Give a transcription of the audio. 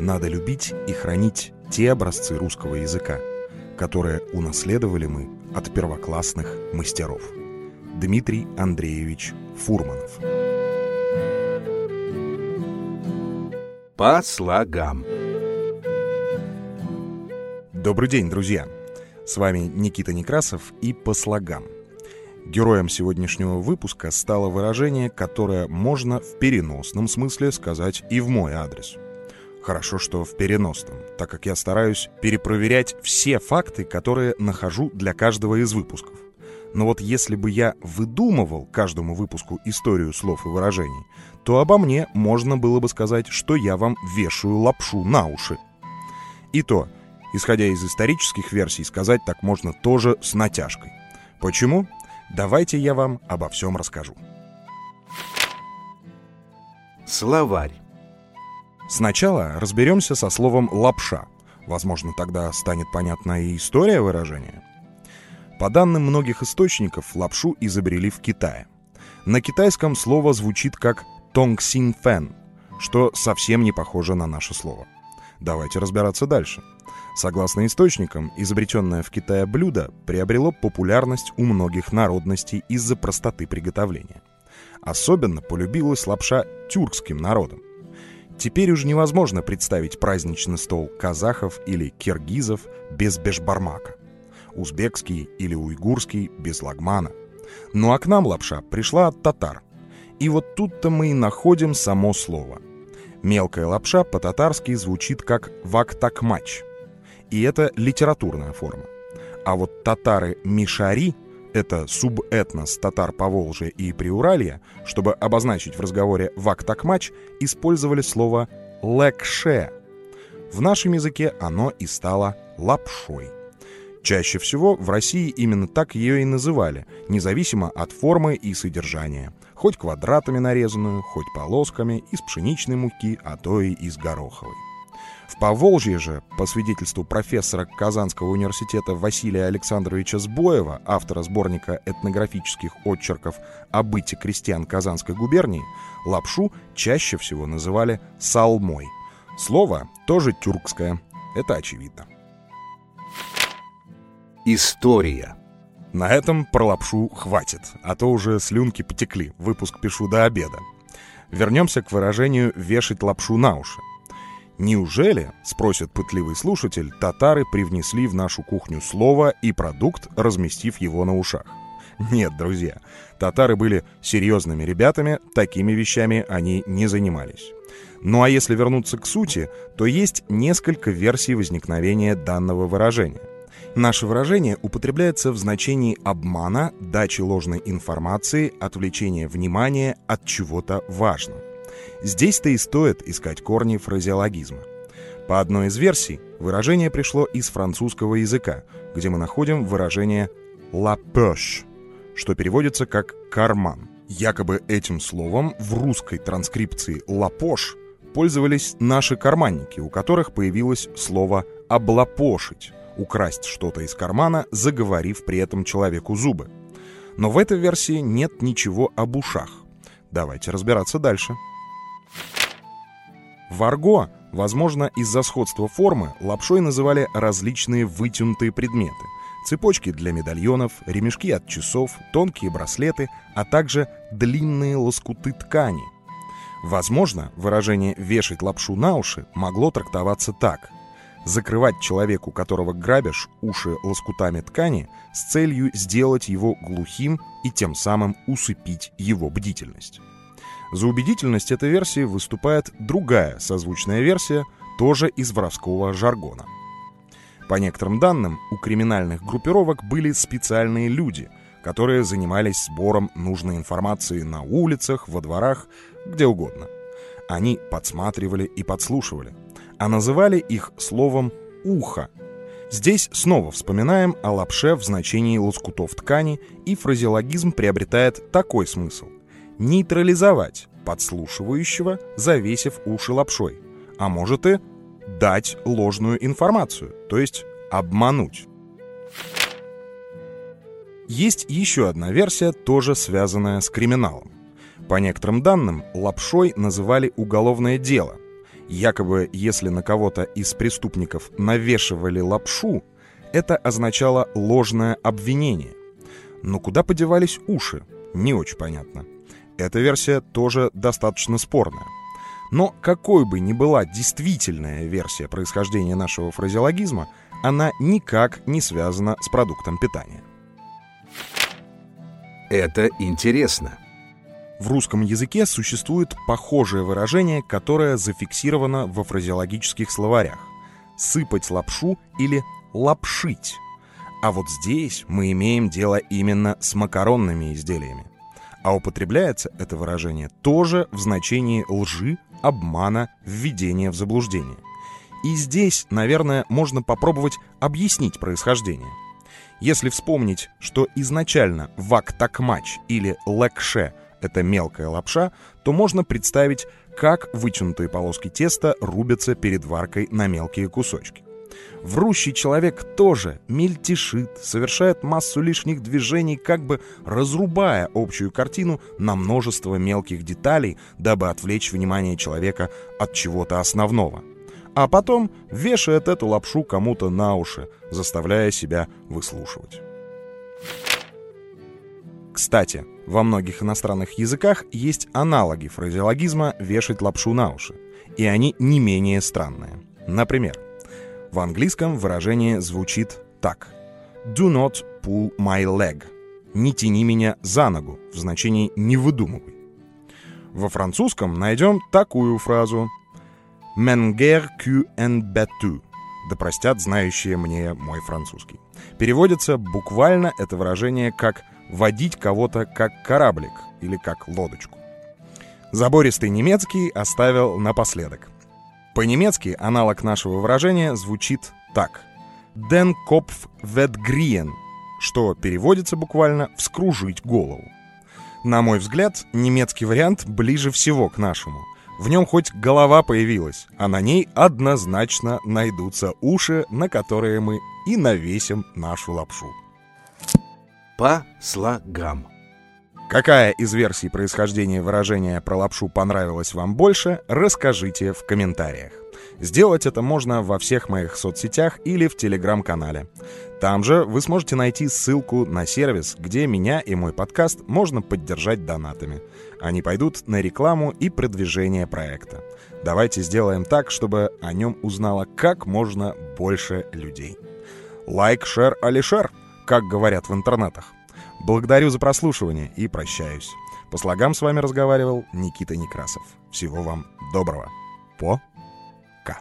Надо любить и хранить те образцы русского языка, которые унаследовали мы от первоклассных мастеров. Дмитрий Андреевич Фурманов. По слогам. Добрый день, друзья! С вами Никита Некрасов и «По слогам». Героем сегодняшнего выпуска стало выражение, которое можно в переносном смысле сказать и в мой адрес. Хорошо, что в переносном, так как я стараюсь перепроверять все факты, которые нахожу для каждого из выпусков. Но вот если бы я выдумывал каждому выпуску историю слов и выражений, то обо мне можно было бы сказать, что я вам вешаю лапшу на уши. И то, исходя из исторических версий, сказать так можно тоже с натяжкой. Почему? Давайте я вам обо всем расскажу. Словарь. Сначала разберемся со словом «лапша». Возможно, тогда станет понятна и история выражения. По данным многих источников, лапшу изобрели в Китае. На китайском слово звучит как «тонгсин фэн», что совсем не похоже на наше слово. Давайте разбираться дальше. Согласно источникам, изобретенное в Китае блюдо приобрело популярность у многих народностей из-за простоты приготовления. Особенно полюбилась лапша тюркским народом. Теперь уже невозможно представить праздничный стол казахов или киргизов без бешбармака, узбекский или уйгурский без лагмана. Ну а к нам лапша пришла от татар. И вот тут-то мы и находим само слово. Мелкая лапша по-татарски звучит как вактакмач. И это литературная форма. А вот татары-мишари это субэтнос татар Поволжья и Приуралья, чтобы обозначить в разговоре «вак-так-мач», использовали слово «лекше». В нашем языке оно и стало «лапшой». Чаще всего в России именно так ее и называли, независимо от формы и содержания. Хоть квадратами нарезанную, хоть полосками, из пшеничной муки, а то и из гороховой. В Поволжье же, по свидетельству профессора Казанского университета Василия Александровича Сбоева, автора сборника этнографических отчерков о быте крестьян Казанской губернии, лапшу чаще всего называли салмой. Слово тоже тюркское, это очевидно. История. На этом про лапшу хватит, а то уже слюнки потекли, выпуск пишу до обеда. Вернемся к выражению «вешать лапшу на уши». Неужели, спросит пытливый слушатель, татары привнесли в нашу кухню слово и продукт, разместив его на ушах? Нет, друзья, татары были серьезными ребятами, такими вещами они не занимались. Ну а если вернуться к сути, то есть несколько версий возникновения данного выражения. Наше выражение употребляется в значении обмана, дачи ложной информации, отвлечения внимания от чего-то важного. Здесь-то и стоит искать корни фразеологизма. По одной из версий, выражение пришло из французского языка, где мы находим выражение «la poche», что переводится как «карман». Якобы этим словом в русской транскрипции «la poche» пользовались наши карманники, у которых появилось слово «облапошить» — украсть что-то из кармана, заговорив при этом человеку зубы. Но в этой версии нет ничего об ушах. Давайте разбираться дальше. В арго, возможно, из-за сходства формы, лапшой называли различные вытянутые предметы. Цепочки для медальонов, ремешки от часов, тонкие браслеты, а также длинные лоскуты ткани. Возможно, выражение «вешать лапшу на уши» могло трактоваться так. Закрывать человеку, которого грабишь, уши лоскутами ткани с целью сделать его глухим и тем самым усыпить его бдительность. За убедительность этой версии выступает другая созвучная версия, тоже из воровского жаргона. По некоторым данным, у криминальных группировок были специальные люди, которые занимались сбором нужной информации на улицах, во дворах, где угодно. Они подсматривали и подслушивали, а называли их словом «ухо». Здесь снова вспоминаем о лапше в значении лоскутов ткани, и фразеологизм приобретает такой смысл нейтрализовать подслушивающего, завесив уши лапшой, а может и дать ложную информацию, то есть обмануть. Есть еще одна версия, тоже связанная с криминалом. По некоторым данным, лапшой называли уголовное дело. Якобы, если на кого-то из преступников навешивали лапшу, это означало ложное обвинение. Но куда подевались уши? Не очень понятно. Эта версия тоже достаточно спорная. Но какой бы ни была действительная версия происхождения нашего фразеологизма, она никак не связана с продуктом питания. Это интересно. В русском языке существует похожее выражение, которое зафиксировано во фразеологических словарях. «Сыпать лапшу» или «лапшить». А вот здесь мы имеем дело именно с макаронными изделиями. А употребляется это выражение тоже в значении лжи, обмана, введения в заблуждение. И здесь, наверное, можно попробовать объяснить происхождение. Если вспомнить, что изначально вак-такмач или лекше — это мелкая лапша, то можно представить, как вытянутые полоски теста рубятся перед варкой на мелкие кусочки. Врущий человек тоже мельтешит, совершает массу лишних движений, как бы разрубая общую картину на множество мелких деталей, дабы отвлечь внимание человека от чего-то основного. А потом вешает эту лапшу кому-то на уши, заставляя себя выслушивать. Кстати, во многих иностранных языках есть аналоги фразеологизма «вешать лапшу на уши», и они не менее странные. Например, в английском выражение звучит так. Do not pull my leg. Не тяни меня за ногу, в значении «не выдумывай». Во французском найдем такую фразу «Menger que en betu». Да простят знающие мне мой французский. Переводится буквально это выражение как «водить кого-то как кораблик» или как лодочку. Забористый немецкий оставил напоследок. По-немецки аналог нашего выражения звучит так. «Den Kopf wird grien», что переводится буквально «вскружить голову». На мой взгляд, немецкий вариант ближе всего к нашему. В нем хоть голова появилась, а на ней однозначно найдутся уши, на которые мы и навесим нашу лапшу. По слогам. Какая из версий происхождения выражения про лапшу понравилась вам больше, расскажите в комментариях. Сделать это можно во всех моих соцсетях или в телеграм-канале. Там же вы сможете найти ссылку на сервис, где меня и мой подкаст можно поддержать донатами. Они пойдут на рекламу и продвижение проекта. Давайте сделаем так, чтобы о нем узнало как можно больше людей. Лайк, шер, алишер, как говорят в интернетах. Благодарю за прослушивание и прощаюсь. По слогам с вами разговаривал Никита Некрасов. Всего вам доброго. По. Ка.